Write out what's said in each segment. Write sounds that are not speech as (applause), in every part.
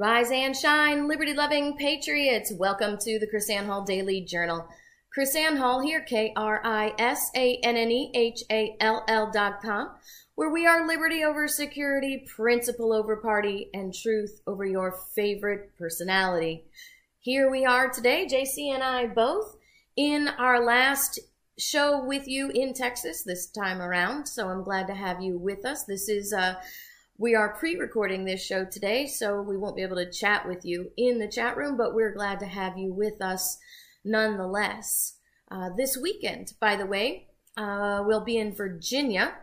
Rise and shine, liberty loving patriots. Welcome to the KrisAnne Hall Daily Journal. KrisAnne Hall here, K R I S A N N E H A L L dot com, where we are liberty over security, principle over party, and truth over your favorite personality. Here we are today, JC and I both, in our last show with you in Texas this time around. So I'm glad to have you with us. This is uh we are pre-recording this show today, so we won't be able to chat with you in the chat room, but we're glad to have you with us nonetheless. Uh, this weekend, by the way, uh, we'll be in Virginia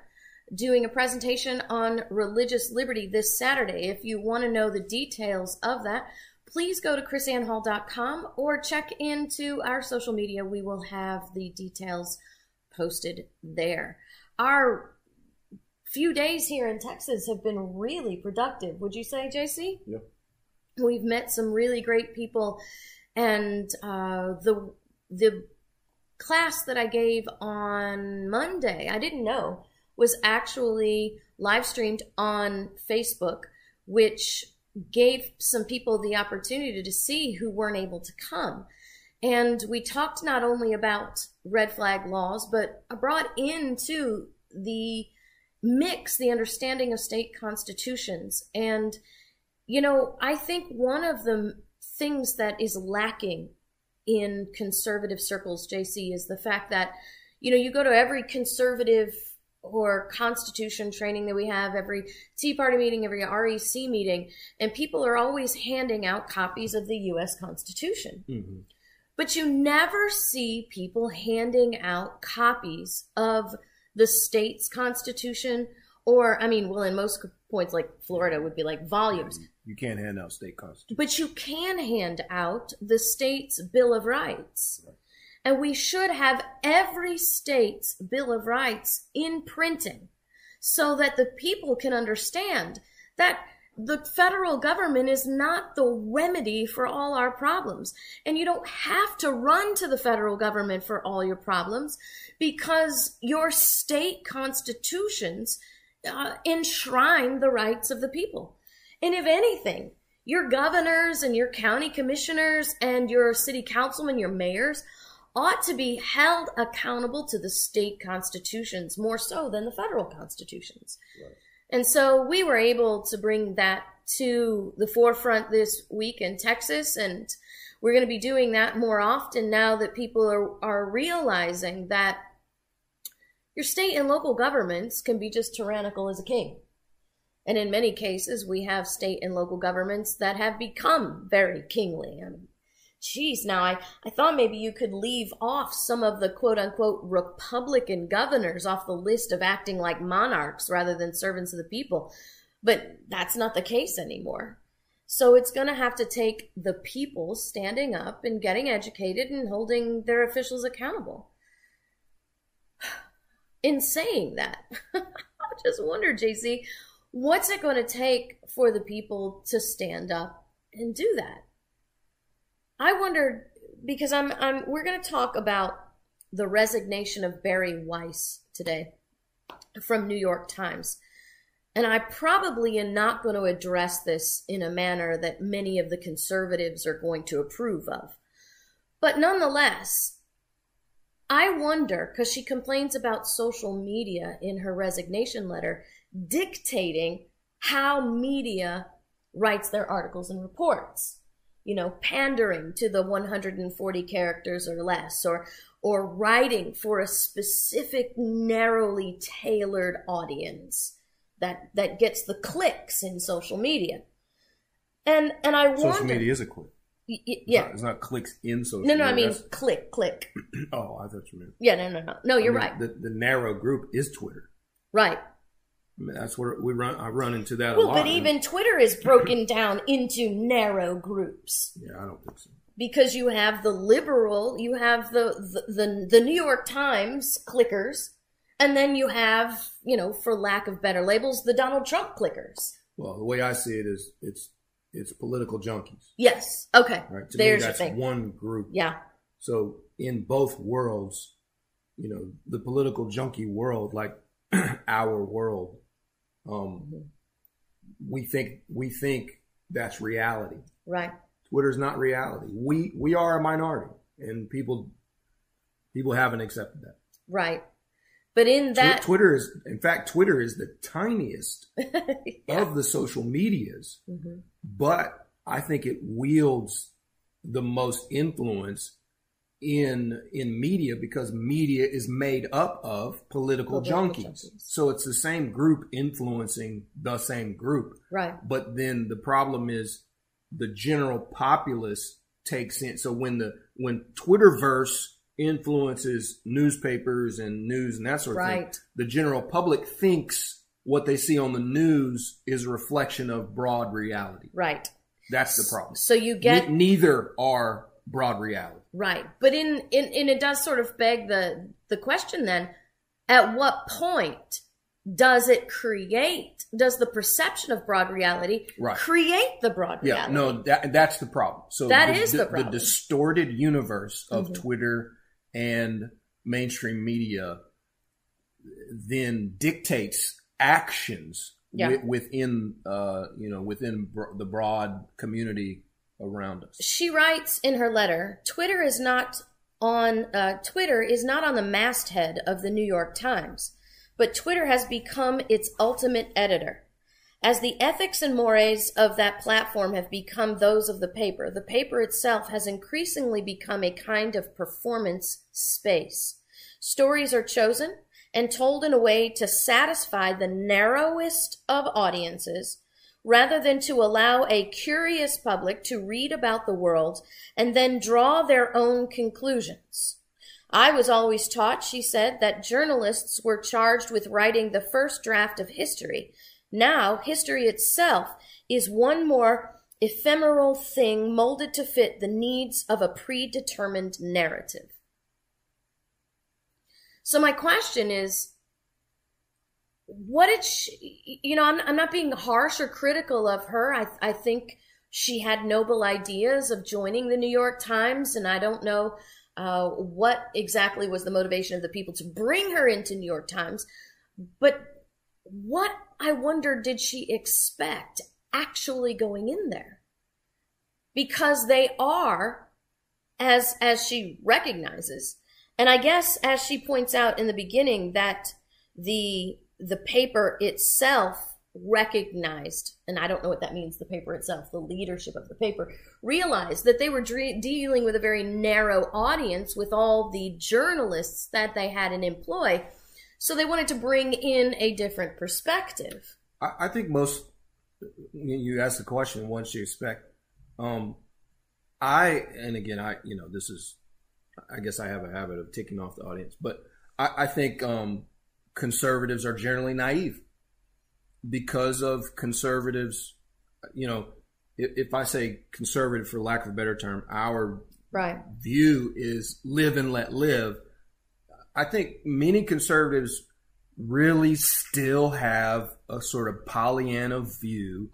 doing a presentation on religious liberty this Saturday. If you want to know the details of that, please go to krisannehall.com or check into our social media. We will have the details posted there. Our few days here in Texas have been really productive. Would you say, JC? Yeah. We've met some really great people, and uh, the the class that I gave on Monday, I didn't know was actually live streamed on Facebook, which gave some people the opportunity to see who weren't able to come. And we talked not only about red flag laws, but I brought into the mix the understanding of state constitutions. And, you know, I think one of the things that is lacking in conservative circles, JC, is the fact that, you know, you go to every conservative or constitution training that we have, every Tea Party meeting, every REC meeting, and people are always handing out copies of the U.S. Constitution. Mm-hmm. But you never see people handing out copies of the state's constitution, or I mean, well, in most points, like Florida would be like volumes. You can't hand out state constitutions, But you can hand out the state's Bill of Rights. Right. And we should have every state's Bill of Rights in printing so that the people can understand that the federal government is not the remedy for all our problems. And you don't have to run to the federal government for all your problems because your state constitutions uh, enshrine the rights of the people. And if anything, your governors and your county commissioners and your city councilmen, your mayors, ought to be held accountable to the state constitutions more so than the federal constitutions. Right. And so we were able to bring that to the forefront this week in Texas. And we're going to be doing that more often now that people are, are realizing that your state and local governments can be just tyrannical as a king. And in many cases, we have state and local governments that have become very kingly. I mean, geez, now I, I thought maybe you could leave off some of the quote unquote Republican governors off the list of acting like monarchs rather than servants of the people. But that's not the case anymore. So it's going to have to take the people standing up and getting educated and holding their officials accountable. (sighs) In saying that, (laughs) I just wonder, JC, what's it going to take for the people to stand up and do that? I wondered because I'm I'm we're going to talk about the resignation of Bari Weiss today from New York Times. And I probably am not going to address this in a manner that many of the conservatives are going to approve of. But nonetheless, I wonder because she complains about social media in her resignation letter dictating how media writes their articles and reports you know, pandering to the 140 characters or less, or or writing for a specific narrowly tailored audience that that gets the clicks in social media. And and I wonder Social wonder, media is a click. Y- y- It's yeah, not, it's not clicks in social no, no, I media. mean click, click. (clears throat) Oh, I thought you meant. Yeah, no, no, no, no. You're I mean, right, The, the narrow group is Twitter. right. I mean, that's where we run. I run into that a Well, lot. but even Twitter is broken (laughs) down into narrow groups. yeah, I don't think so. because you have the liberal, you have the, the the the New York Times clickers, and then you have, you know, for lack of better labels, the Donald Trump clickers. Well, the way I see it is, it's it's political junkies. Yes. Okay. Right. To There's me, that's one group. Yeah. So in both worlds, you know, the political junkie world, like (clears throat) our world, um, Mhm. we think we think that's reality. Right. Twitter is not reality. We we are a minority, and people people haven't accepted that. Right. But in that, Twitter is, in fact, Twitter is the tiniest (laughs) Yeah. of the social medias, Mhm. but I think it wields the most influence in in media because media is made up of political, Political junkies. junkies. So it's the same group influencing the same group. right. But then the problem is the general populace takes in. So when the when Twitterverse influences newspapers and news and that sort of thing, the general public thinks what they see on the news is a reflection of broad reality. Right. That's the problem. So you get Ne- neither are broad reality. Right. But in, in, in it does sort of beg the, the question then, at what point does it create, does the perception of broad reality Right. create the broad reality? Yeah, no, that, that's the problem. So That the, is the problem. distorted universe of Mhm. Twitter and mainstream media then dictates actions Yeah. wi- within, uh, you know, within bro- the broad community around us. She writes in her letter, Twitter is not on uh, Twitter is not on the masthead of the New York Times, but Twitter has become its ultimate editor. As the ethics and mores of that platform have become those of the paper, the paper itself has increasingly become a kind of performance space. Stories are chosen and told in a way to satisfy the narrowest of audiences rather than to allow a curious public to read about the world and then draw their own conclusions. I was always taught, she said, that journalists were charged with writing the first draft of history. Now, history itself is one more ephemeral thing molded to fit the needs of a predetermined narrative. So my question is, what did she, you know, I'm, I'm not being harsh or critical of her. I, I think she had noble ideas of joining the New York Times, and I don't know uh, what exactly was the motivation of the people to bring her into New York Times. But what, I wonder, did she expect actually going in there? Because they are, as as she recognizes, and I guess as she points out in the beginning that the the paper itself recognized, and I don't know what that means, the paper itself, the leadership of the paper, realized that they were dre- dealing with a very narrow audience with all the journalists that they had in employ. So they wanted to bring in a different perspective. I, I think most, you ask the question, what you expect. Um, I, and again, I, you know, this is, I guess I have a habit of ticking off the audience, but I, I think um, conservatives are generally naive because of conservatives. You know, if, if I say conservative for lack of a better term, our Right. view is live and let live. I think many conservatives really still have a sort of Pollyanna view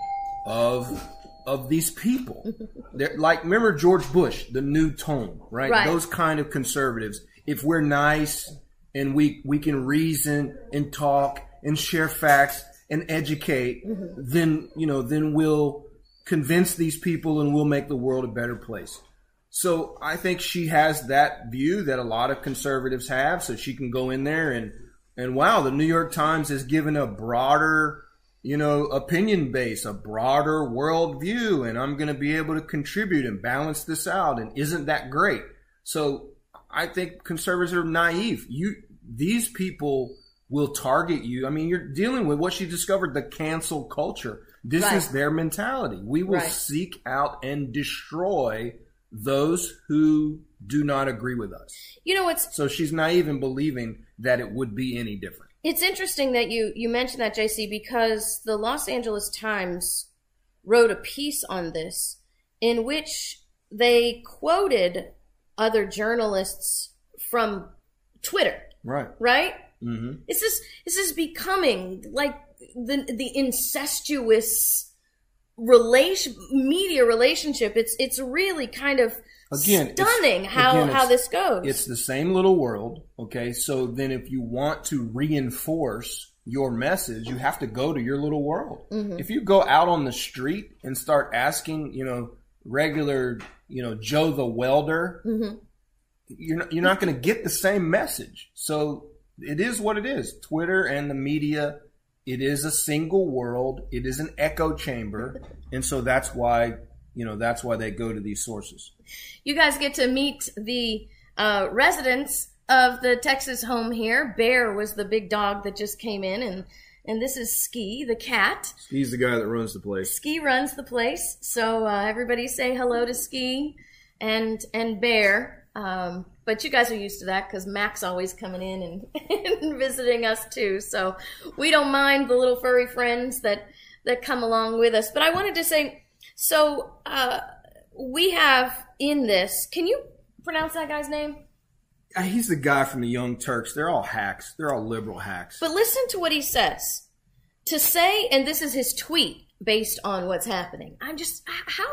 of of these people. (laughs) They're like remember George Bush, the new tone, right? Right. Those kind of conservatives. If we're nice and we we can reason and talk and share facts and educate, mm-hmm. then you know, then we'll convince these people and we'll make the world a better place. So I think she has that view that a lot of conservatives have, so she can go in there and and wow, the New York Times has given a broader, you know, opinion base, a broader world view, and I'm going to be able to contribute and balance this out, and isn't that great? So I think conservatives are naive. You these people will target you. I mean, you're dealing with what she discovered, the cancel culture. This Right. is their mentality. We will Right. seek out and destroy those who do not agree with us. You know, it's So she's naive in believing that it would be any different. It's interesting that you you mentioned that, JC, because the Los Angeles Times wrote a piece on this in which they quoted other journalists from Twitter, Right. right? hmm This is this is becoming like the the incestuous relation media relationship. It's it's really kind of Again, stunning how again, how this goes. It's the same little world. Okay. So then if you want to reinforce your message, you have to go to your little world. Mm-hmm. If you go out on the street and start asking, you know, regular, you know, Joe the welder, Mm-hmm. you're not, you're not going to get the same message. So it is what it is. Twitter and the media, it is a single world. It is an echo chamber, (laughs) and so that's why you know that's why they go to these sources. You guys get to meet the uh, residents of the Texas home here. Bear was the big dog that just came in, and and this is Ski, the cat. He's the guy that runs the place. Ski runs the place, so uh, everybody say hello to Ski and and Bear. Um, but you guys are used to that because Mac's always coming in and, (laughs) and visiting us too. So we don't mind the little furry friends that that come along with us. But I wanted to say, so uh, we have in this. Can you pronounce that guy's name? Uh, He's the guy from the Young Turks. They're all hacks. They're all liberal hacks. But listen to what he says. To say, and this is his tweet based on what's happening. I'm just, how,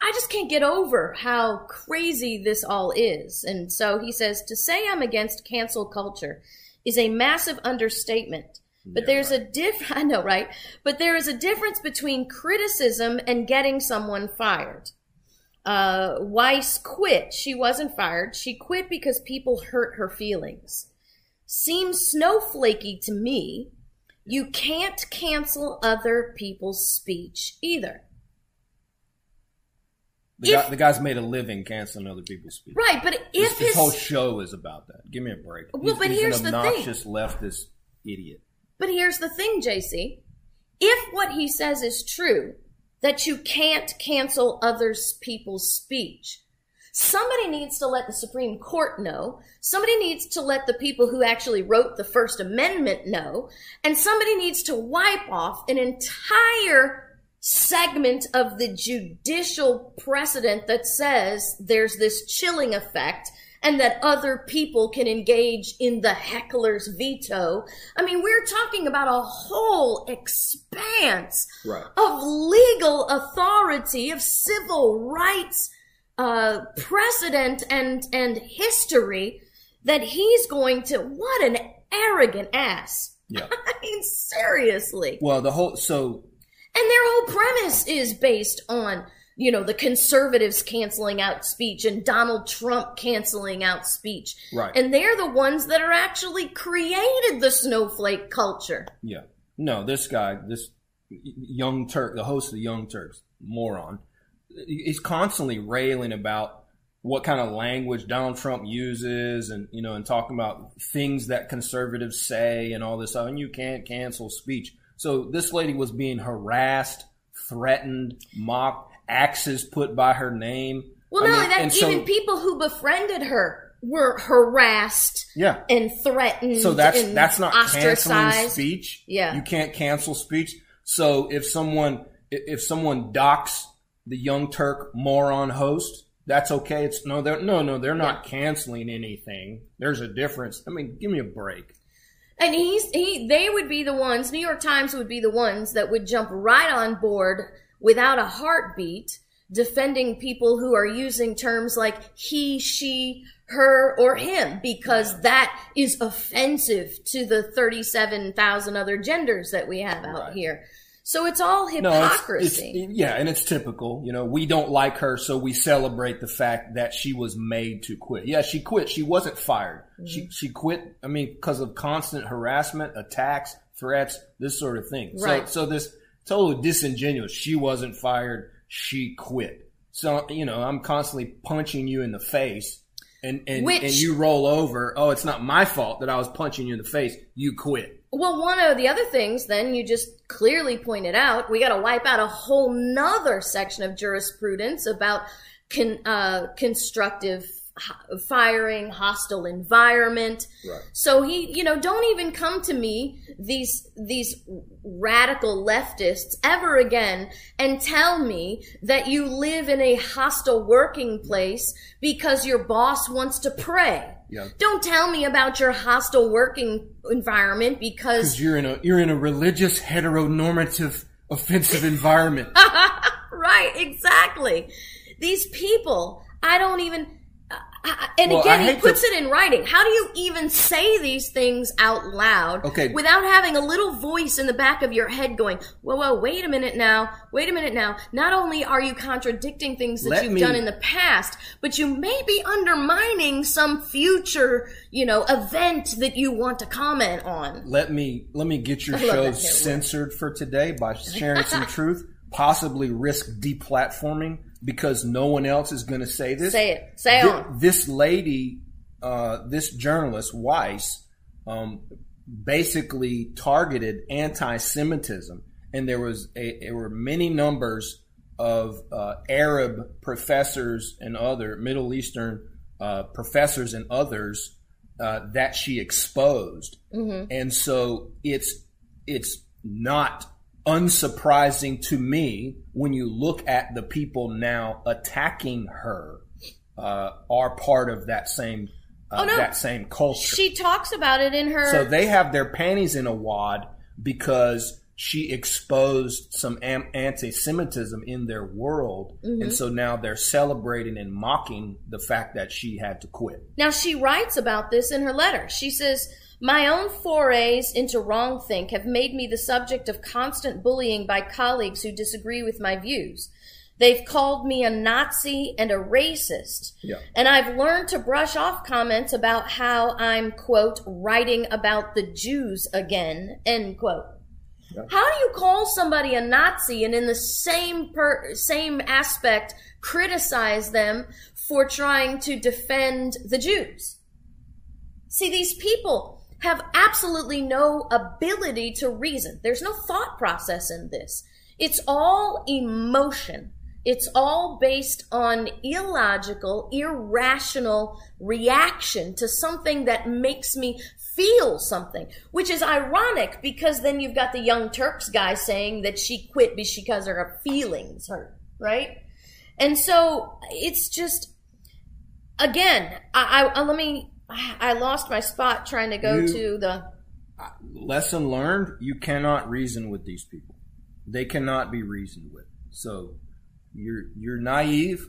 I just can't get over how crazy this all is. And so he says, to say I'm against cancel culture is a massive understatement. But Yeah, there's a diff, (laughs) I know, right? But there is a difference between criticism and getting someone fired. Uh, Weiss quit. She wasn't fired. She quit because people hurt her feelings seems snowflakey to me. You can't cancel other people's speech either. The, guy, the guy's made a living canceling other people's speech. Right, but if this his whole show is about that. Give me a break. Well, he's, but he's here's an the thing. obnoxious leftist idiot. but here's the thing, JC. If what he says is true, that you can't cancel other people's speech, somebody needs to let the Supreme Court know. Somebody needs to let the people who actually wrote the First Amendment know. And somebody needs to wipe off an entire segment of the judicial precedent that says there's this chilling effect and that other people can engage in the heckler's veto. I mean, we're talking about a whole expanse Right. of legal authority, of civil rights uh, precedent and and history that he's going to. What an arrogant ass! Yeah. (laughs) I mean, seriously. Well, the whole so And their whole premise is based on, you know, the conservatives canceling out speech and Donald Trump canceling out speech. Right. And they're the ones that are actually created the snowflake culture. Yeah. No, this guy, this young Turk, the host of the Young Turks, moron, he's constantly railing about what kind of language Donald Trump uses and, you know, and talking about things that conservatives say and all this stuff. And you can't cancel speech. So this lady was being harassed, threatened, mocked, axes put by her name. Well, I not mean, that, and so- even people who befriended her were harassed Yeah. and threatened. So that's that's not canceling ostracized. speech. Yeah. you can't cancel speech. So if someone if someone docks the Young Turk moron host, that's okay. It's no, they're no, no, they're not canceling anything. There's a difference. I mean, give me a break. And he's he they would be the ones, New York Times would be the ones that would jump right on board without a heartbeat defending people who are using terms like he, she, her, or him because that is offensive to the 37,000 other genders that we have out Right. here. So it's all No, it's, it's hypocrisy. yeah, and it's typical. You know, we don't like her, so we celebrate the fact that she was made to quit. Yeah, she quit. She wasn't fired. She Mm-hmm. she quit. I mean, because of constant harassment, attacks, threats, this sort of thing. Right. So so this totally disingenuous. She wasn't fired. She quit. So you know, I'm constantly punching you in the face. And, and, Which- and you roll over. Oh, it's not my fault that I was punching you in the face. You quit. Well, one of the other things, then you just clearly pointed out, we got to wipe out a whole nother section of jurisprudence about con, uh, constructive firing, hostile environment. Right. So he, you know, don't even come to me, these, these radical leftists ever again and tell me that you live in a hostile working place because your boss wants to pray. Yeah. Don't tell me about your hostile working environment because Because you're in a you're in a religious heteronormative offensive environment. (laughs) right, exactly. These people, I don't even. And Well, again, he puts to- it in writing. How do you even say these things out loud Okay. without having a little voice in the back of your head going, whoa, whoa, wait a minute now, wait a minute now. Not only are you contradicting things that Let you've me- done in the past, but you may be undermining some future, you know, event that you want to comment on. let me let me get your I love that show censored for today by sharing some (laughs) truth, possibly risk deplatforming because no one else is going to say this. Say it. Say Thi- on. This lady, uh, this journalist Weiss, um, basically targeted anti-Semitism, and there was a, there were many numbers of uh, Arab professors and other Middle Eastern uh, professors and others uh, that she exposed, and so it's it's not unsurprising to me when you look at the people now attacking her uh, are part of that same uh, Oh, no. that same culture. She talks about it in her. so they have their panties in a wad because she exposed some am- anti-Semitism in their world, Mm-hmm. and so now they're celebrating and mocking the fact that she had to quit. Now she writes about this in her letter. She says, "My own forays into wrongthink have made me the subject of constant bullying by colleagues who disagree with my views. They've called me a Nazi and a racist. Yeah. And I've learned to brush off comments about how I'm, quote, writing about the Jews again, end quote. How do you call somebody a Nazi and in the same per, same aspect criticize them for trying to defend the Jews? See, these people have absolutely no ability to reason. There's no thought process in this. It's all emotion. It's all based on illogical, irrational reaction to something that makes me feel something, which is ironic because then you've got the Young Turks guy saying that she quit because her feelings hurt, right? And so it's just, again, I, I, let me, I lost my spot trying to go You- to the, lesson learned you cannot reason with these people. They cannot be reasoned with. So you're you're naive.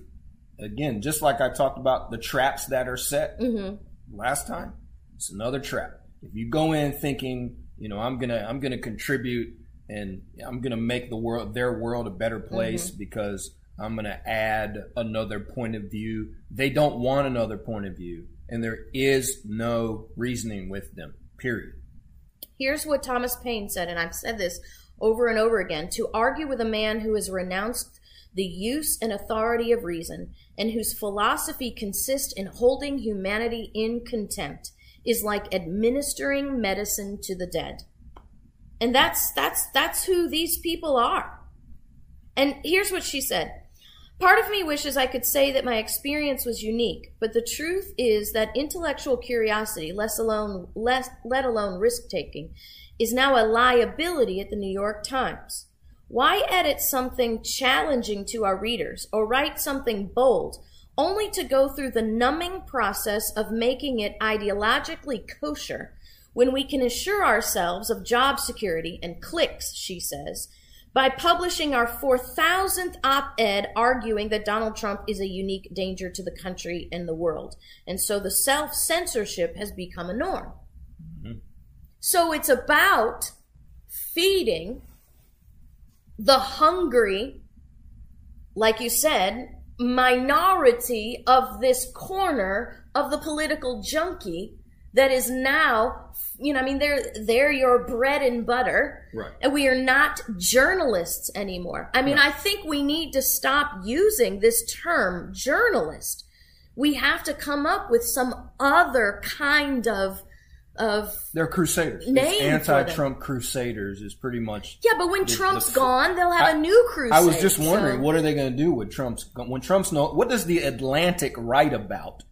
Again just like i talked about the traps that are set mm-hmm. last time it's another trap. If you go in thinking you know i'm gonna i'm gonna contribute and i'm gonna make the world their world a better place mm-hmm. because i'm gonna add another point of view. They don't want another point of view and there is no reasoning with them period Here's what Thomas Paine said, and I've said this over and over again to argue with a man who has renounced the use and authority of reason and whose philosophy consists in holding humanity in contempt is like administering medicine to the dead. And that's that's that's who these people are. And here's what she said. Part of me wishes I could say that my experience was unique, but the truth is that intellectual curiosity, less alone, less, let alone risk taking, is now a liability at the New York Times. Why edit something challenging to our readers or write something bold only to go through the numbing process of making it ideologically kosher when we can assure ourselves of job security and clicks, she says, by publishing our 4,000th op ed arguing that Donald Trump is a unique danger to the country and the world. And so the self censorship has become a norm. Mm-hmm. So it's about feeding the hungry, like you said, minority of this corner of the political junkie that is now you know i mean they're they're your bread and butter Right. and we are not journalists anymore i mean Right. i think we need to stop using this term journalist we have to come up with some other kind of of They're crusaders. Name It's for them. anti-Trump crusaders is pretty much. yeah but when The- trump's the- gone they'll have I- a new crusade I was just wondering, so- what are they going to do with Trump's when Trump's no? What does the Atlantic write about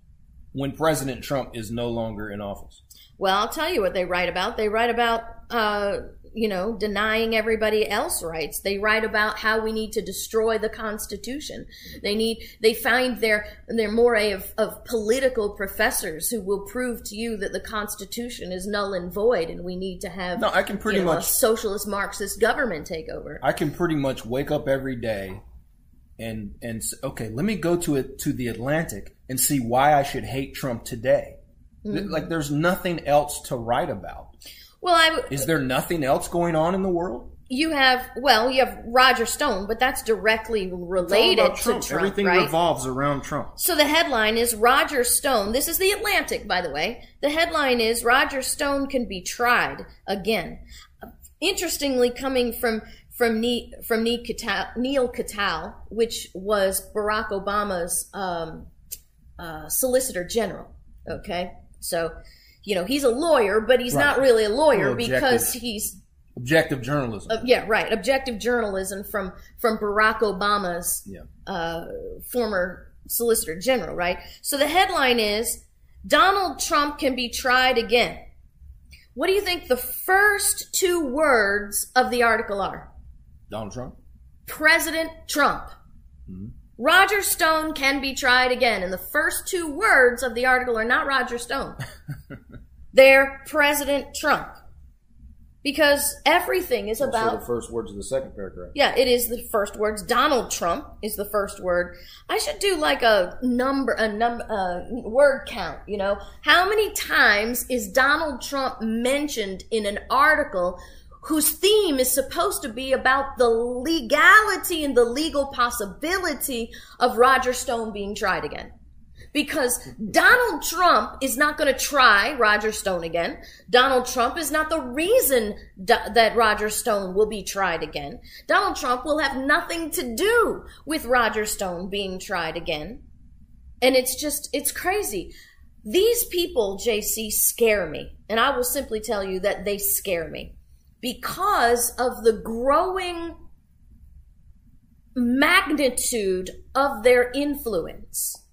when President Trump is no longer in office? Well, I'll tell you what they write about. They write about, uh, you know, denying everybody else rights. They write about how we need to destroy the Constitution. They need, they find their their moray of, of political professors who will prove to you that the Constitution is null and void, and we need to have No, I can pretty you know, a much socialist Marxist government take over. I can pretty much wake up every day and and okay, let me go to it to the Atlantic and see why I should hate Trump today. Th- mm-hmm. Like there's nothing else to write about. Well, I w- Is there nothing else going on in the world? you have well, you have Roger Stone, but that's directly related to Trump. Trump, Everything right? revolves around Trump. So the headline is Roger Stone. This is the Atlantic, by the way. The headline is Roger Stone can be tried again. Interestingly, coming from from Ne- from Neal Katyal, Katyal, which was Barack Obama's um, uh, Solicitor General. Okay, so you know he's a lawyer, but he's not really a lawyer because he's Objective journalism. uh, yeah, right. Objective journalism from from Barack Obama's Yeah. uh, former Solicitor General, right? So the headline is Donald Trump can be tried again. What do you think the first two words of the article are? Donald Trump. President Trump. Roger Stone can be tried again. And the first two words of the article are not Roger Stone. (laughs) They're President Trump. Because everything is Also about the first words of the second paragraph. Yeah, it is the first words. Donald Trump is the first word. I should do like a number, a number, uh, word count. You know, how many times is Donald Trump mentioned in an article whose theme is supposed to be about the legality and the legal possibility of Roger Stone being tried again? Because Donald Trump is not going to try Roger Stone again. Donald Trump is not the reason do- that Roger Stone will be tried again. Donald Trump will have nothing to do with Roger Stone being tried again. And it's just, it's crazy. These people, JC, scare me. And I will simply tell you that they scare me because of the growing magnitude of their influence.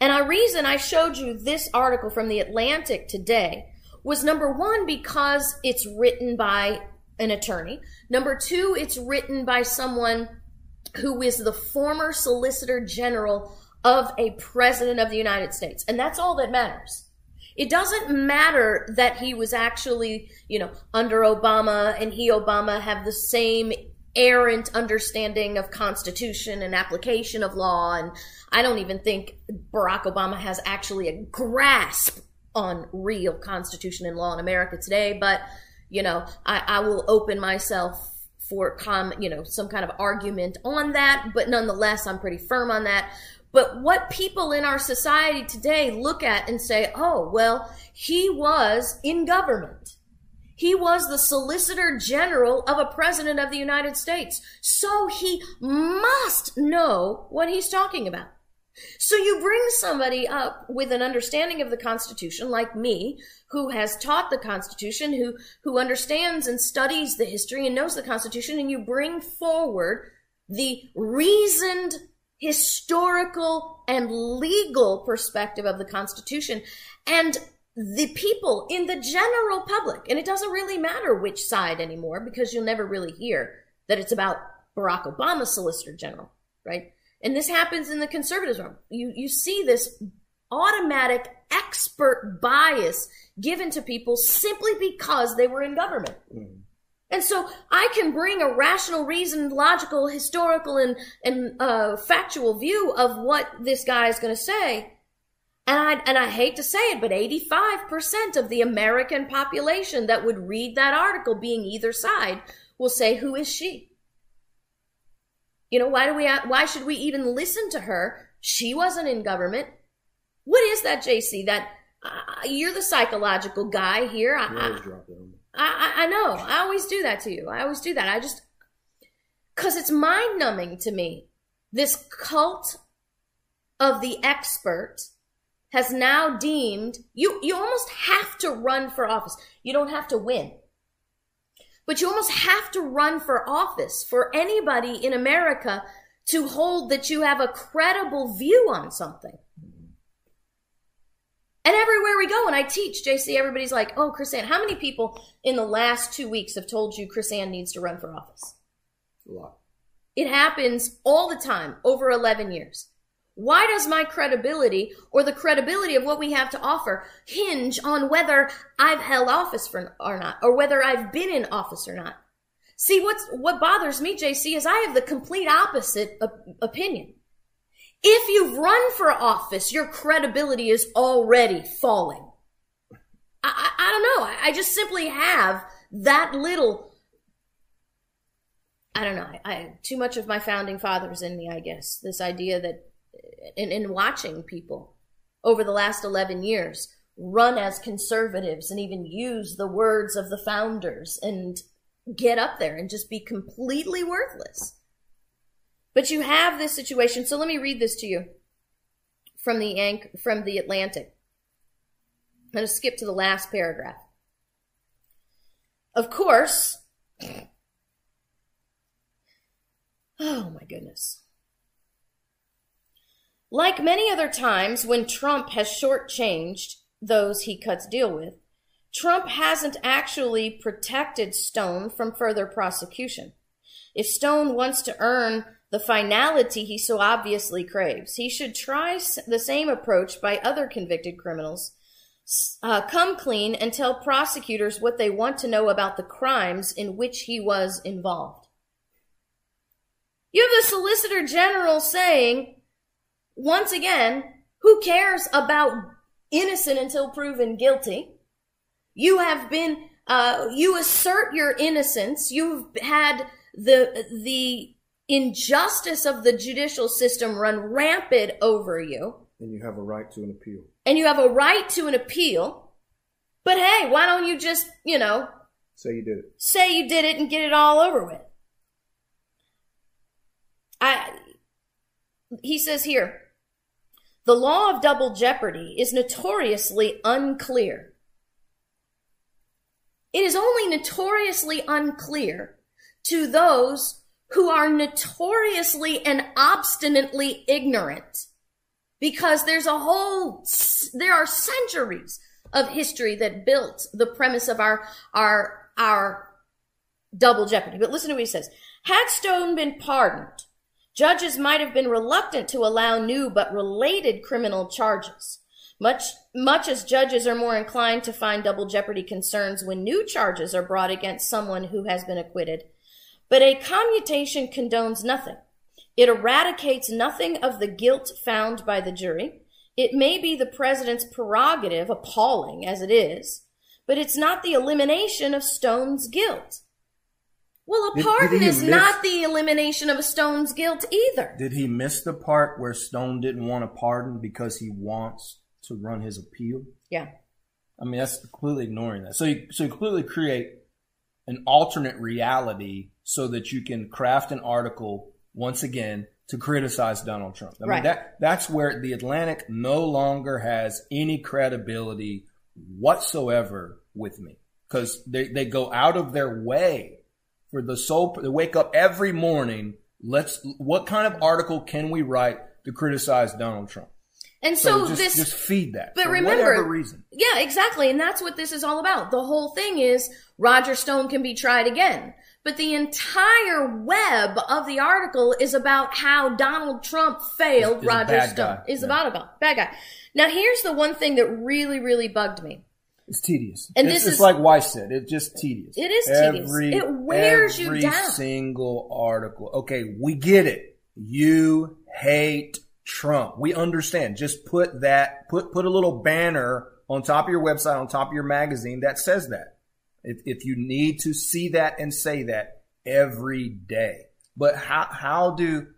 And a reason I showed you this article from the Atlantic today was number one, because it's written by an attorney. Number two, it's written by someone who is the former Solicitor General of a President of the United States. And that's all that matters. It doesn't matter that he was actually, you know, under Obama and he, Obama, have the same errant understanding of constitution and application of law. And I don't even think Barack Obama has actually a grasp on real constitution and law in America today. But, you know, I, I will open myself for com, you know, some kind of argument on that. But nonetheless, I'm pretty firm on that. But what people in our society today look at and say, oh, well, he was in government. He was the Solicitor General of a President of the United States. So he must know what he's talking about. So you bring somebody up with an understanding of the Constitution, like me, who has taught the Constitution, who, who understands and studies the history and knows the Constitution, and you bring forward the reasoned historical and legal perspective of the Constitution. And the people in the general public, and it doesn't really matter which side anymore because you'll never really hear that it's about Barack Obama's Solicitor General, right? And this happens in the conservatives. You you see this automatic expert bias given to people simply because they were in government. Mm. And so I can bring a rational, reasoned, logical, historical, and and uh, factual view of what this guy is going to say. And I and I hate to say it, but 85% of the American population that would read that article, being either side, will say, "Who is she?" You know, why do we? Why should we even listen to her? She wasn't in government. What is that, JC? That uh, you're the psychological guy here. I, I, I I know. I always do that to you. I always do that. I just, because it's mind numbing to me. This cult of the expert has now deemed you, you almost have to run for office. You don't have to win. But you almost have to run for office for anybody in America to hold that you have a credible view on something. And everywhere we go, and I teach, JC, everybody's like, oh, KrisAnne, how many people in the last two weeks have told you KrisAnne needs to run for office? A lot. It happens all the time, over 11 years. Why does my credibility or the credibility of what we have to offer hinge on whether I've held office for, or not, or whether I've been in office or not? See, what's, what bothers me, JC, is I have the complete opposite op- opinion. If you've run for office, your credibility is already falling. I, I, I don't know. I, I just simply have that little I don't know. I, too much of my founding fathers in me, I guess. This idea that in, in watching people over the last 11 years run as conservatives and even use the words of the founders and get up there and just be completely worthless. But you have this situation. So let me read this to you from the from the Atlantic. I'm going to skip to the last paragraph. Of course, (clears throat) oh my goodness. Like many other times when Trump has shortchanged those he cuts deal with, Trump hasn't actually protected Stone from further prosecution. If Stone wants to earn the finality he so obviously craves, he should try the same approach by other convicted criminals. Uh, come clean and tell prosecutors what they want to know about the crimes in which he was involved. You have the Solicitor General saying, once again, who cares about innocent until proven guilty? You have been, uh, you assert your innocence. You've had the, the injustice of the judicial system run rampant over you. And you have a right to an appeal. And you have a right to an appeal. But hey, why don't you just, you know, say you did it? Say you did it and get it all over with. I, he says here, the law of double jeopardy is notoriously unclear. It is only notoriously unclear to those who are notoriously and obstinately ignorant. Because there's a whole, there are centuries of history that built the premise of our, our, our double jeopardy. But listen to what he says. Had Stone been pardoned, judges might have been reluctant to allow new but related criminal charges. Much, much as judges are more inclined to find double jeopardy concerns when new charges are brought against someone who has been acquitted. But a commutation condones nothing. It eradicates nothing of the guilt found by the jury. It may be the president's prerogative, appalling as it is, but it's not the elimination of Stone's guilt. Well, a pardon did is miss, not the elimination of a Stone's guilt either. Did he miss the part where Stone didn't want a pardon because he wants to run his appeal? Yeah. I mean, that's completely ignoring that. So you, so you completely create an alternate reality so that you can craft an article once again to criticize Donald Trump. I right. mean, that, that's where the Atlantic no longer has any credibility whatsoever with me because they, they go out of their way for the sole to wake up every morning. Let's what kind of article can we write to criticize Donald Trump? And so, so just, this just feed that. But for remember, whatever reason. Yeah, exactly. And that's what this is all about. The whole thing is Roger Stone can be tried again. But the entire web of the article is about how Donald Trump failed Roger Stone. Guy. Is yeah. about about bad guy. Now here's the one thing that really, really bugged me. It's tedious. And it's, this is like Weiss said. It's just tedious. It is tedious. It wears every you down. single article. Okay, we get it. You hate Trump. We understand. Just put that, put, put a little banner on top of your website, on top of your magazine that says that. If, if you need to see that and say that every day. But how, how do,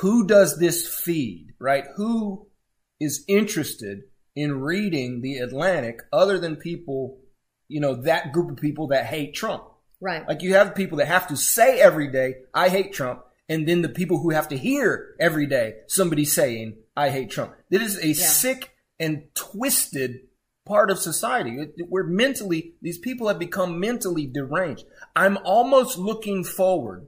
who does this feed, right? Who is interested in reading the Atlantic other than people, you know, that group of people that hate Trump. Right. Like you have people that have to say every day, I hate Trump. And then the people who have to hear every day somebody saying, I hate Trump. This is a yeah. sick and twisted part of society. We're mentally, these people have become mentally deranged. I'm almost looking forward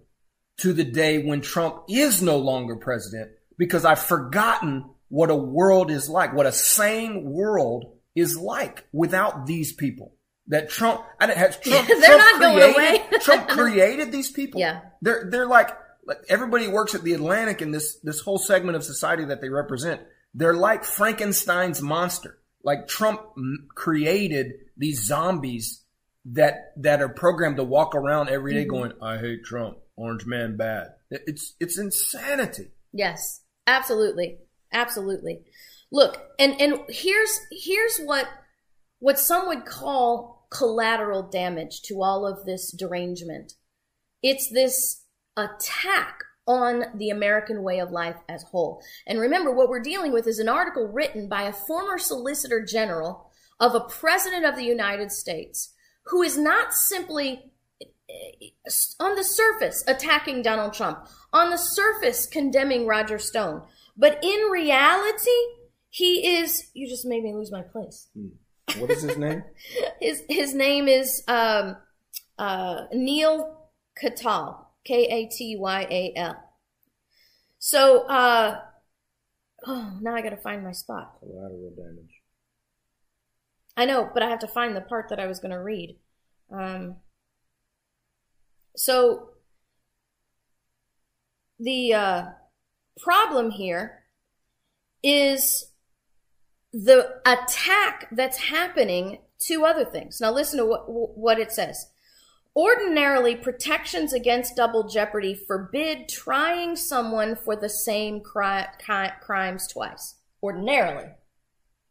to the day when Trump is no longer president because I've forgotten what a world is like, what a sane world is like without these people. That Trump, and it has Trump, (laughs) they're Trump not created, going away. Trump (laughs) created these people. Yeah. They're, they're like, like everybody works at the Atlantic and this, this whole segment of society that they represent. They're like Frankenstein's monster. Like Trump created these zombies that that are programmed to walk around every day Mhm. going, "I hate Trump, Orange Man bad." It's it's insanity. Yes, absolutely, absolutely. Look, and and here's here's what what some would call collateral damage to all of this derangement. It's this attack on the American way of life as whole. And remember, what we're dealing with is an article written by a former Solicitor General of a President of the United States who is not simply eh, on the surface attacking Donald Trump, on the surface condemning Roger Stone, but in reality, he is. You just made me lose my place. What is his name? (laughs) His his name is um, uh, Neal Katyal, K A T Y A L. So uh, oh, now I got to find my spot. Collateral damage. I know, but I have to find the part that I was going to read. Um, so the uh, problem here is the attack that's happening to other things. Now, listen to what what it says. Ordinarily, protections against double jeopardy forbid trying someone for the same cri- cri- crimes twice. Ordinarily,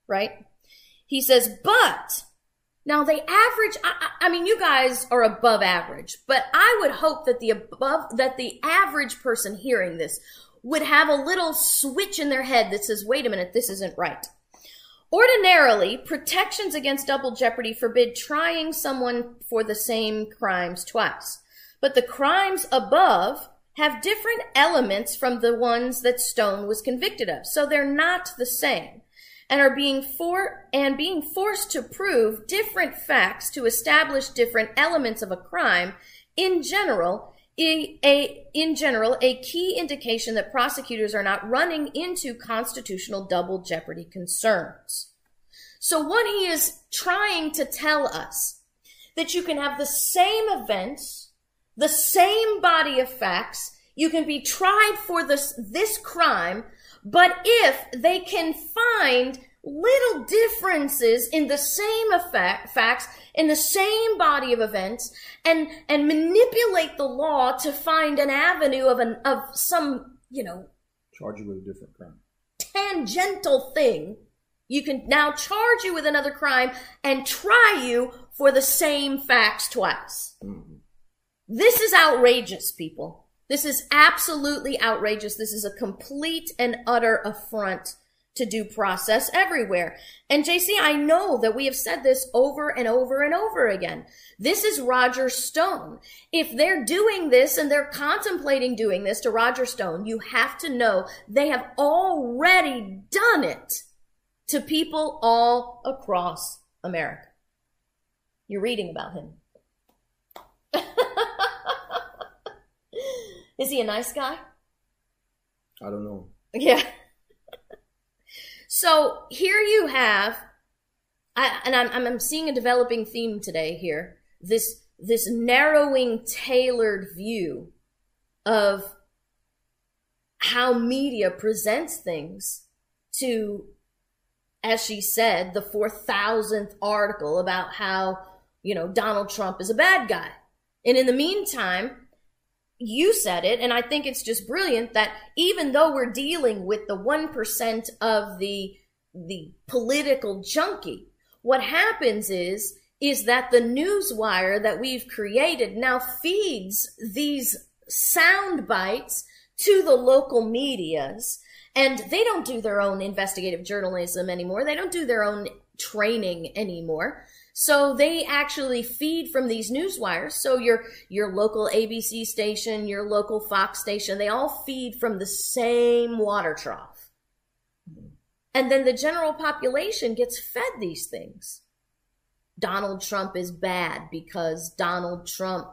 right? He says, but now they average. I, I I mean, you guys are above average, but I would hope that the above that the average person hearing this would have a little switch in their head that says, "Wait a minute, this isn't right." Ordinarily, protections against double jeopardy forbid trying someone for the same crimes twice. But the crimes above have different elements from the ones that Stone was convicted of, so they're not the same and are being for and being forced to prove different facts to establish different elements of a crime in general a, in general a key indication that prosecutors are not running into constitutional double jeopardy concerns. So what he is trying to tell us that you can have the same events the same body of facts you can be tried for this this crime but if they can find little differences in the same effect, facts, in the same body of events, and and manipulate the law to find an avenue of an of some you know Charge you with a different crime. tangential thing, you can now charge you with another crime and try you for the same facts twice. Mhm. This is outrageous, people. This is absolutely outrageous. This is a complete and utter affront to due process everywhere. And JC, I know that we have said this over and over and over again. This is Roger Stone. If they're doing this and they're contemplating doing this to Roger Stone, you have to know they have already done it to people all across America. You're reading about him. (laughs) Is he a nice guy? I don't know. Yeah. So here you have, I, and I'm, I'm seeing a developing theme today here. This this narrowing, tailored view of how media presents things to, as she said, the four thousandth article about how you know Donald Trump is a bad guy, and in the meantime, you said it, and I think it's just brilliant that even though we're dealing with the 1% of the, the political junkie, what happens is, is that the news wire that we've created now feeds these sound bites to the local medias, and they don't do their own investigative journalism anymore. They don't do their own training anymore. So they actually feed from these news wires. So your your local ABC station, your local Fox station, they all feed from the same water trough. And then the general population gets fed these things. Donald Trump is bad because Donald Trump,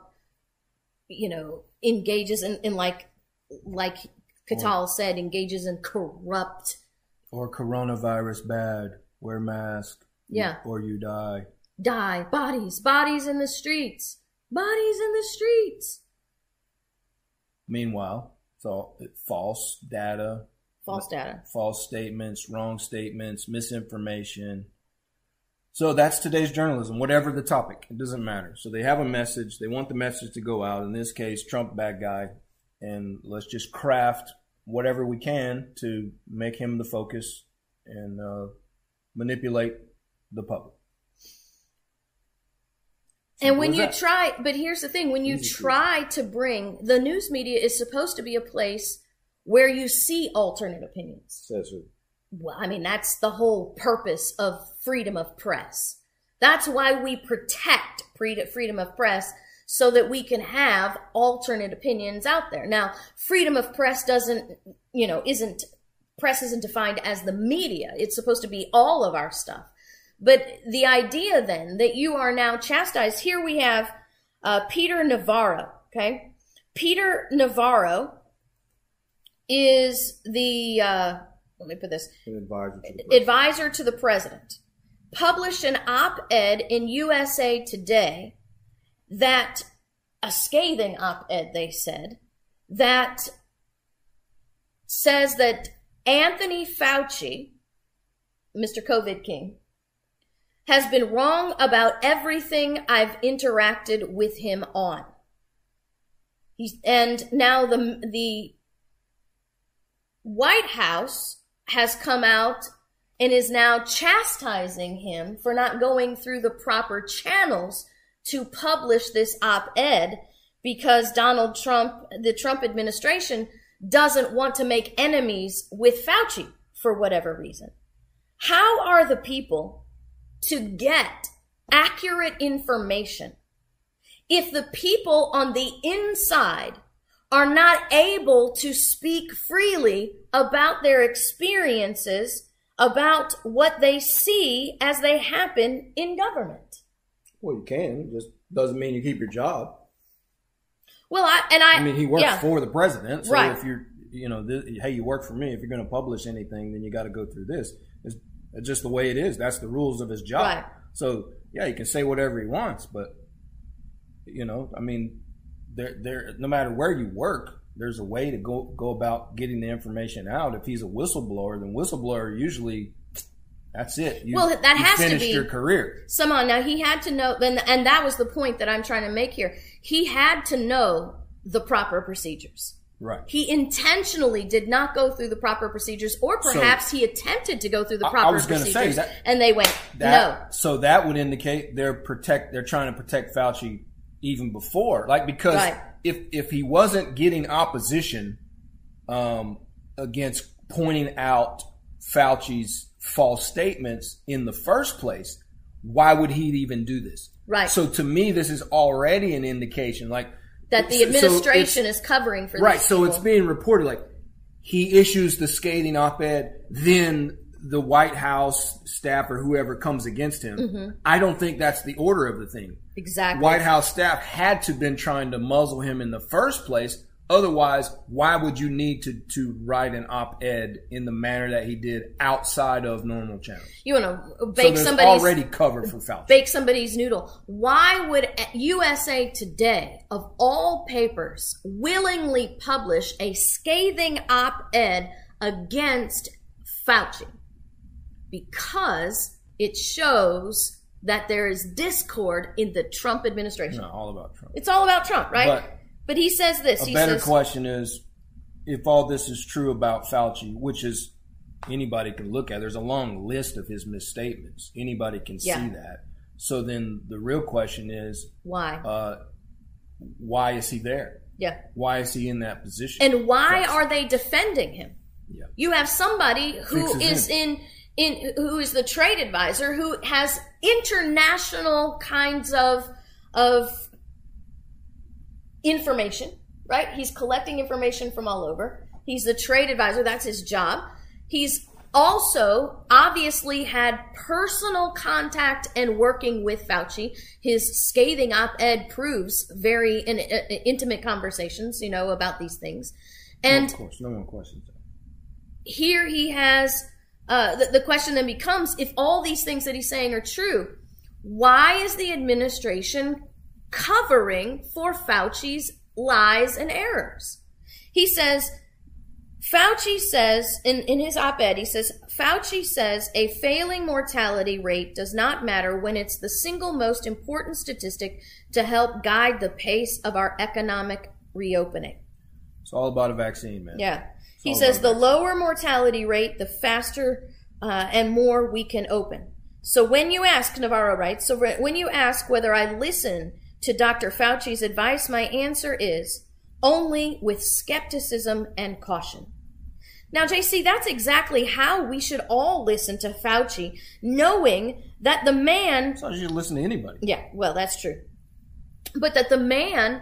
you know, engages in, in like like Katyal said, engages in corrupt Or coronavirus bad. Wear mask. Yeah. Or you die. Die bodies bodies in the streets bodies in the streets Meanwhile, all false data, false data false statements, wrong statements, misinformation, So that's today's journalism, whatever the topic. It doesn't matter. So they have a message. They want the message to go out. In this case, Trump bad guy. And let's just craft whatever we can to make him the focus and uh, manipulate the public. And when you that. try, but here's the thing when you Easy try to bring the news media is supposed to be a place where you see alternate opinions. Says who? Well, I mean, that's the whole purpose of freedom of press. That's why we protect freedom of press so that we can have alternate opinions out there. Now, freedom of press doesn't, you know, isn't, press isn't defined as the media. It's supposed to be all of our stuff. But the idea then that you are now chastised, here we have uh, Peter Navarro, okay? Peter Navarro is the, uh, let me put this, advisor to the president. advisor to the president, published an op ed in USA Today that, a scathing op ed, they said, that says that Anthony Fauci, Mr. COVID King, has been wrong about everything I've interacted with him on. He's, and now the, the White House has come out and is now chastising him for not going through the proper channels to publish this op ed because Donald Trump, the Trump administration, doesn't want to make enemies with Fauci for whatever reason. How are the people to get accurate information if the people on the inside are not able to speak freely about their experiences, about what they see as they happen in government. Well, you can. It just doesn't mean you keep your job. Well, I and I, I mean, he works yeah, for the president. So Right. if you're, you know, th- hey, you work for me. If you're going to publish anything, then you got to go through this. It's, it's just the way it is. That's the rules of his job. Right. So yeah, he can say whatever he wants, but you know, I mean, there, there, no matter where you work, there's a way to go go about getting the information out. If he's a whistleblower, then whistleblower usually. That's it. You, Well, that has to be- your career. somehow now he had to know and, and that was the point that i'm trying to make here he had to know the proper procedures Right. he intentionally did not go through the proper procedures or So- perhaps he attempted to go through the I- I proper was gonna say procedures that- and they went That, So that would indicate they're protect. They're trying to protect Fauci even before, like because Right. if if he wasn't getting opposition um, against pointing out Fauci's false statements in the first place, why would he even do this? Right. So to me, this is already an indication, like that the so- so administration is covering for right so it's being reported like he issues the scathing op-ed then the white house staff or whoever comes against him. Mm-hmm. i don't think that's the order of the thing. Exactly. White house staff had to been trying to muzzle him in the first place otherwise why would you need to to write an op-ed in the manner that he did outside of normal channels you want to bake there's somebody's already covered for Fauci. bake somebody's noodle. Why would USA Today, of all papers, willingly publish a scathing op ed against Fauci? Because it shows that there is discord in the Trump administration. no, all about Trump. It's all about Trump, right? But- But, he says this. A he better says, question is if all this is true about Fauci, which is anybody can look at, there's a long list of his misstatements. Anybody can Yeah. see that. So then the real question is, why? uh, why is he there? yeah. Why is he in that position? And why Yes. are they defending him? Yeah. You have somebody who is is in in who is the trade advisor who has international kinds of of information, right? He's collecting information from all over. He's the trade advisor, that's his job. He's also obviously had personal contact and working with Fauci. His scathing op-ed proves very in, uh, intimate conversations, you know, about these things. And of course, no one questions that. here he has uh, the, the question then becomes if all these things that he's saying are true why is the administration covering for fauci's lies and errors he says Fauci says in, in his op-ed, he says, Fauci says a failing mortality rate does not matter when it's the single most important statistic to help guide the pace of our economic reopening. It's all about a vaccine, man. Yeah. He says the lower mortality rate, the faster uh, and more we can open. So when you ask, Navarro writes, so when you ask whether I listen to Dr. Fauci's advice, my answer is only with skepticism and caution. Now, JC, that's exactly how we should all listen to Fauci, knowing that the man not you listen to anybody. yeah, well, that's true. But that the man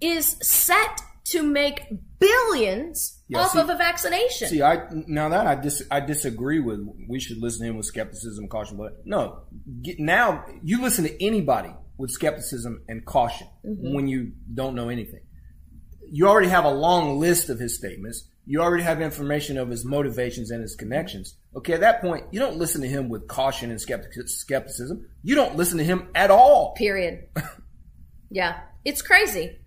is set to make billions Yeah, off see- of a vaccination. See, I now that I dis, I disagree with. We should listen to him with skepticism, caution. But no, get, now you listen to anybody with skepticism and caution mm-hmm. when you don't know anything. You already have a long list of his statements. You already have information of his motivations and his connections. Okay, at that point, you don't listen to him with caution and skepticism. You don't listen to him at all. Period. (laughs) yeah, it's crazy.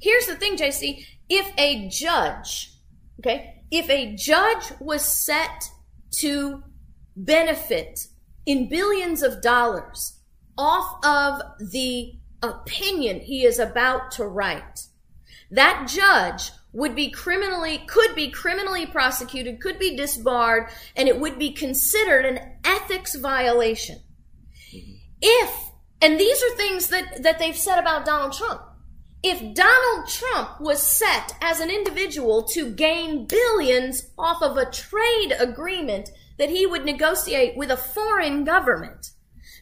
Here's the thing, JC. If a judge, okay, if a judge was set to benefit in billions of dollars off of the opinion he is about to write, that judge would be criminally could be criminally prosecuted could be disbarred and it would be considered an ethics violation. If and these are things that that they've said about Donald Trump. If Donald Trump was set as an individual to gain billions off of a trade agreement that he would negotiate with a foreign government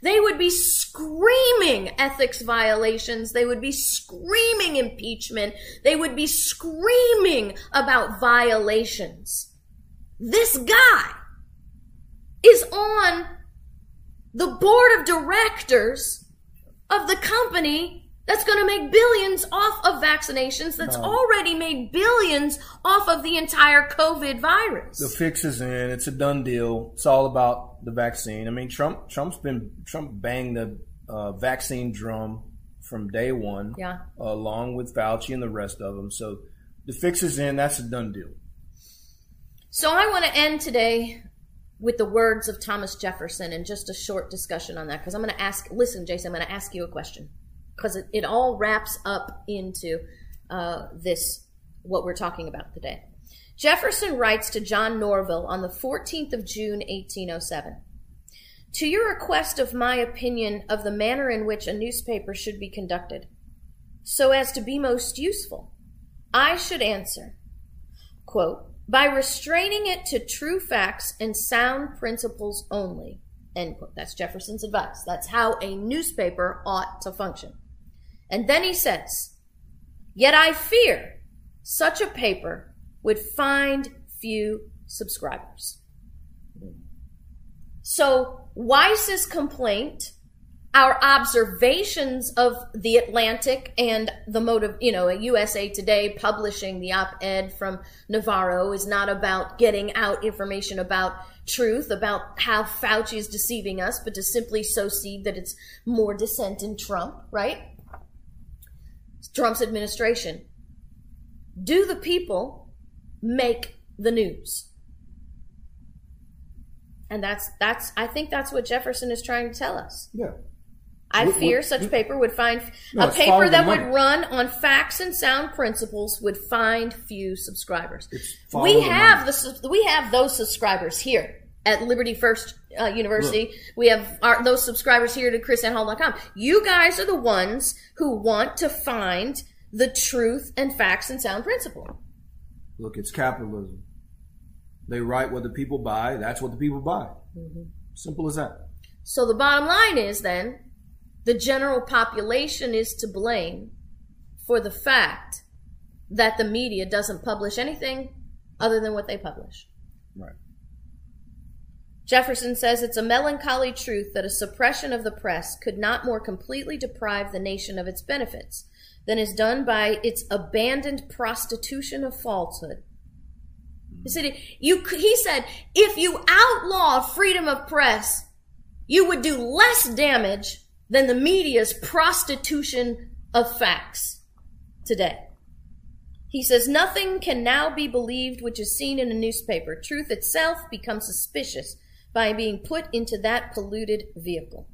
they would be screaming ethics violations. They would be screaming impeachment. They would be screaming about violations. This guy is on the board of directors of the company that's going to make billions off of vaccinations that's already made billions off of the entire COVID virus. The fix is in. It's a done deal. It's all about the vaccine. I mean, Trump Trump's been Trump banged the uh, vaccine drum from day one, Yeah. along with Fauci and the rest of them. So the fix is in. That's a done deal. So I want to end today with the words of Thomas Jefferson and just a short discussion on that because I'm going to ask, listen, Jason, I'm going to ask you a question because it, it all wraps up into uh, this, what we're talking about today. Jefferson writes to John Norvell on the 14th of June, 1807. To your request of my opinion of the manner in which a newspaper should be conducted, so as to be most useful, I should answer, quote, by restraining it to true facts and sound principles only. End quote. That's Jefferson's advice. That's how a newspaper ought to function. And then he says, Yet I fear such a paper would find few subscribers. So Weiss's complaint, our observations of the Atlantic and the motive, you know, USA Today publishing the op-ed from Navarro is not about getting out information about truth, about how Fauci is deceiving us, but to simply sow seed that it's more dissent in Trump, right? Trump's administration. Do the people make the news? And that's that's I think that's what Jefferson is trying to tell us. Yeah. I What- fear what- such paper would find No, a paper that would run on facts and sound principles would find few subscribers. We the have money. the we have those subscribers here at Liberty First uh, University. We have our, those subscribers here to krisannehall.com. You guys are the ones who want to find the truth and facts and sound principle. Look, it's capitalism. They write what the people buy. That's what the people buy. Simple as that. So the bottom line is then the general population is to blame for the fact that the media doesn't publish anything other than what they publish. Right. Jefferson says it's a melancholy truth that a suppression of the press could not more completely deprive the nation of its benefits than is done by its abandoned prostitution of falsehood. He said, you, he said, if you outlaw freedom of press, you would do less damage than the media's prostitution of facts today. He says, Nothing can now be believed which is seen in a newspaper. Truth itself becomes suspicious by being put into that polluted vehicle.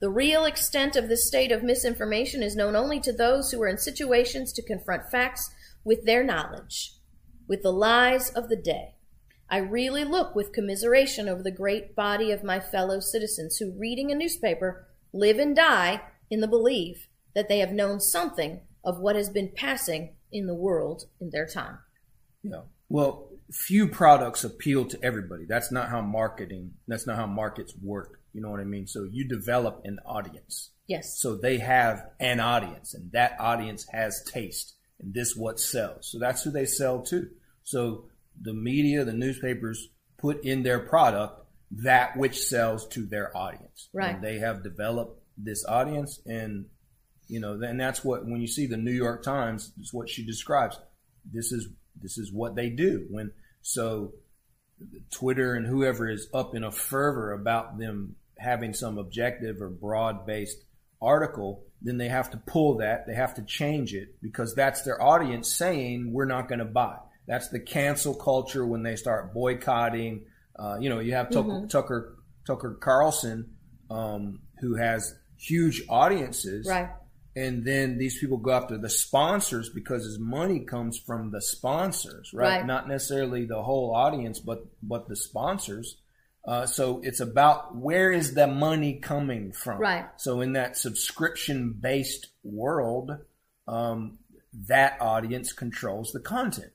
The real extent of this state of misinformation is known only to those who are in situations to confront facts with their knowledge, with the lies of the day. I really look with commiseration over the great body of my fellow citizens who, reading a newspaper, live and die in the belief that they have known something of what has been passing in the world in their time. Yeah. Well, few products appeal to everybody. That's not how marketing, that's not how markets work. You know what I mean? So you develop an audience. Yes. So they have an audience and that audience has taste and this what sells. So that's who they sell to. So the media, the newspapers put in their product that which sells to their audience. Right. And they have developed this audience and you know, and that's what when you see the New York Times, it's what she describes. This is this is what they do. When so Twitter and whoever is up in a fervor about them having some objective or broad based article, then they have to pull that. They have to change it because that's their audience saying we're not going to buy. That's the cancel culture when they start boycotting. Uh, you know, you have Tucker Mm-hmm. Tucker, Tucker Carlson, um, who has huge audiences, Right. And then these people go after the sponsors because his money comes from the sponsors, right? Right. Not necessarily the whole audience, but but the sponsors. Uh, so it's about where is the money coming from? Right. So in that subscription based world, um, that audience controls the content.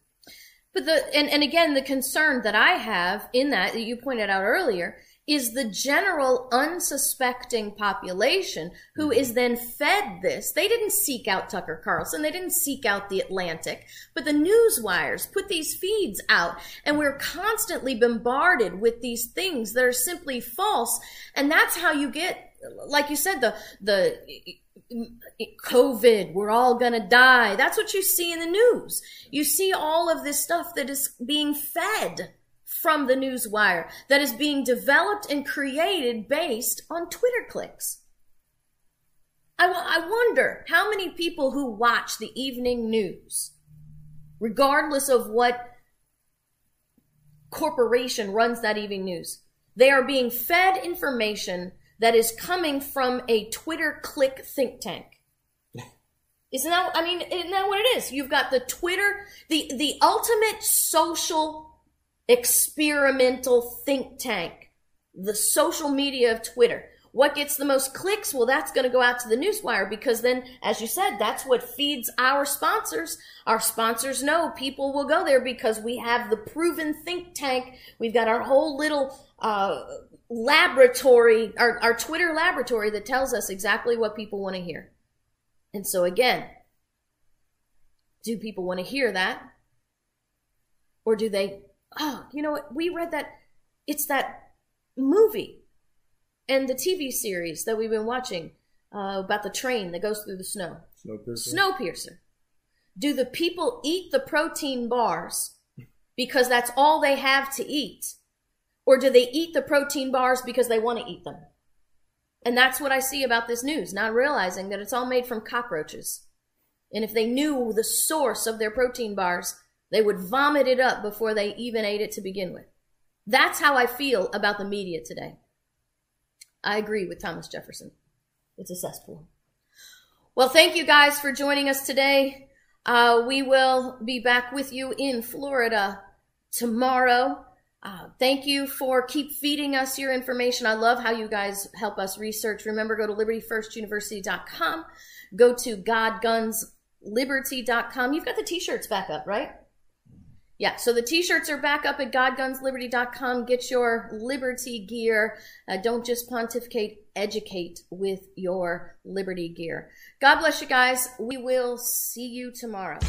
But the and, and again, the concern that I have in that that you pointed out earlier is the general unsuspecting population who mm-hmm. is then fed this. They didn't seek out Tucker Carlson. They didn't seek out the Atlantic, but the news wires put these feeds out and we're constantly bombarded with these things that are simply false. And that's how you get, like you said, the, the, COVID, we're all gonna die. That's what you see in the news. You see all of this stuff that is being fed from the news wire, that is being developed and created based on Twitter clicks. I, I wonder how many people who watch the evening news, regardless of what corporation runs that evening news, they are being fed information that is coming from a Twitter click think tank. (laughs) Isn't that, I mean, isn't that what it is? You've got the Twitter, the, the ultimate social experimental think tank, the social media of Twitter. What gets the most clicks? Well, that's going to go out to the newswire because then, as you said, that's what feeds our sponsors. Our sponsors know people will go there because we have the proven think tank. We've got our whole little, uh, laboratory, our, our Twitter laboratory that tells us exactly what people want to hear. And so again, do people want to hear that? Or do they, oh, you know what? We read that, it's that movie and the TV series that we've been watching uh, about the train that goes through the snow. Snowpiercer. Snowpiercer. Do the people eat the protein bars because that's all they have to eat? Or do they eat the protein bars because they want to eat them? And that's what I see about this news, not realizing that it's all made from cockroaches. And if they knew the source of their protein bars, they would vomit it up before they even ate it to begin with. That's how I feel about the media today. I agree with Thomas Jefferson. It's a cesspool. Well, thank you guys for joining us today. Uh, we will be back with you in Florida tomorrow. Uh, thank you for keep feeding us your information. I love how you guys help us research. Remember, go to libertyfirstuniversity.com. Go to godgunsliberty.com. You've got the t-shirts back up, right? Yeah, so the t-shirts are back up at godgunsliberty.com. Get your liberty gear. Uh, don't just pontificate, educate with your liberty gear. God bless you guys. We will see you tomorrow.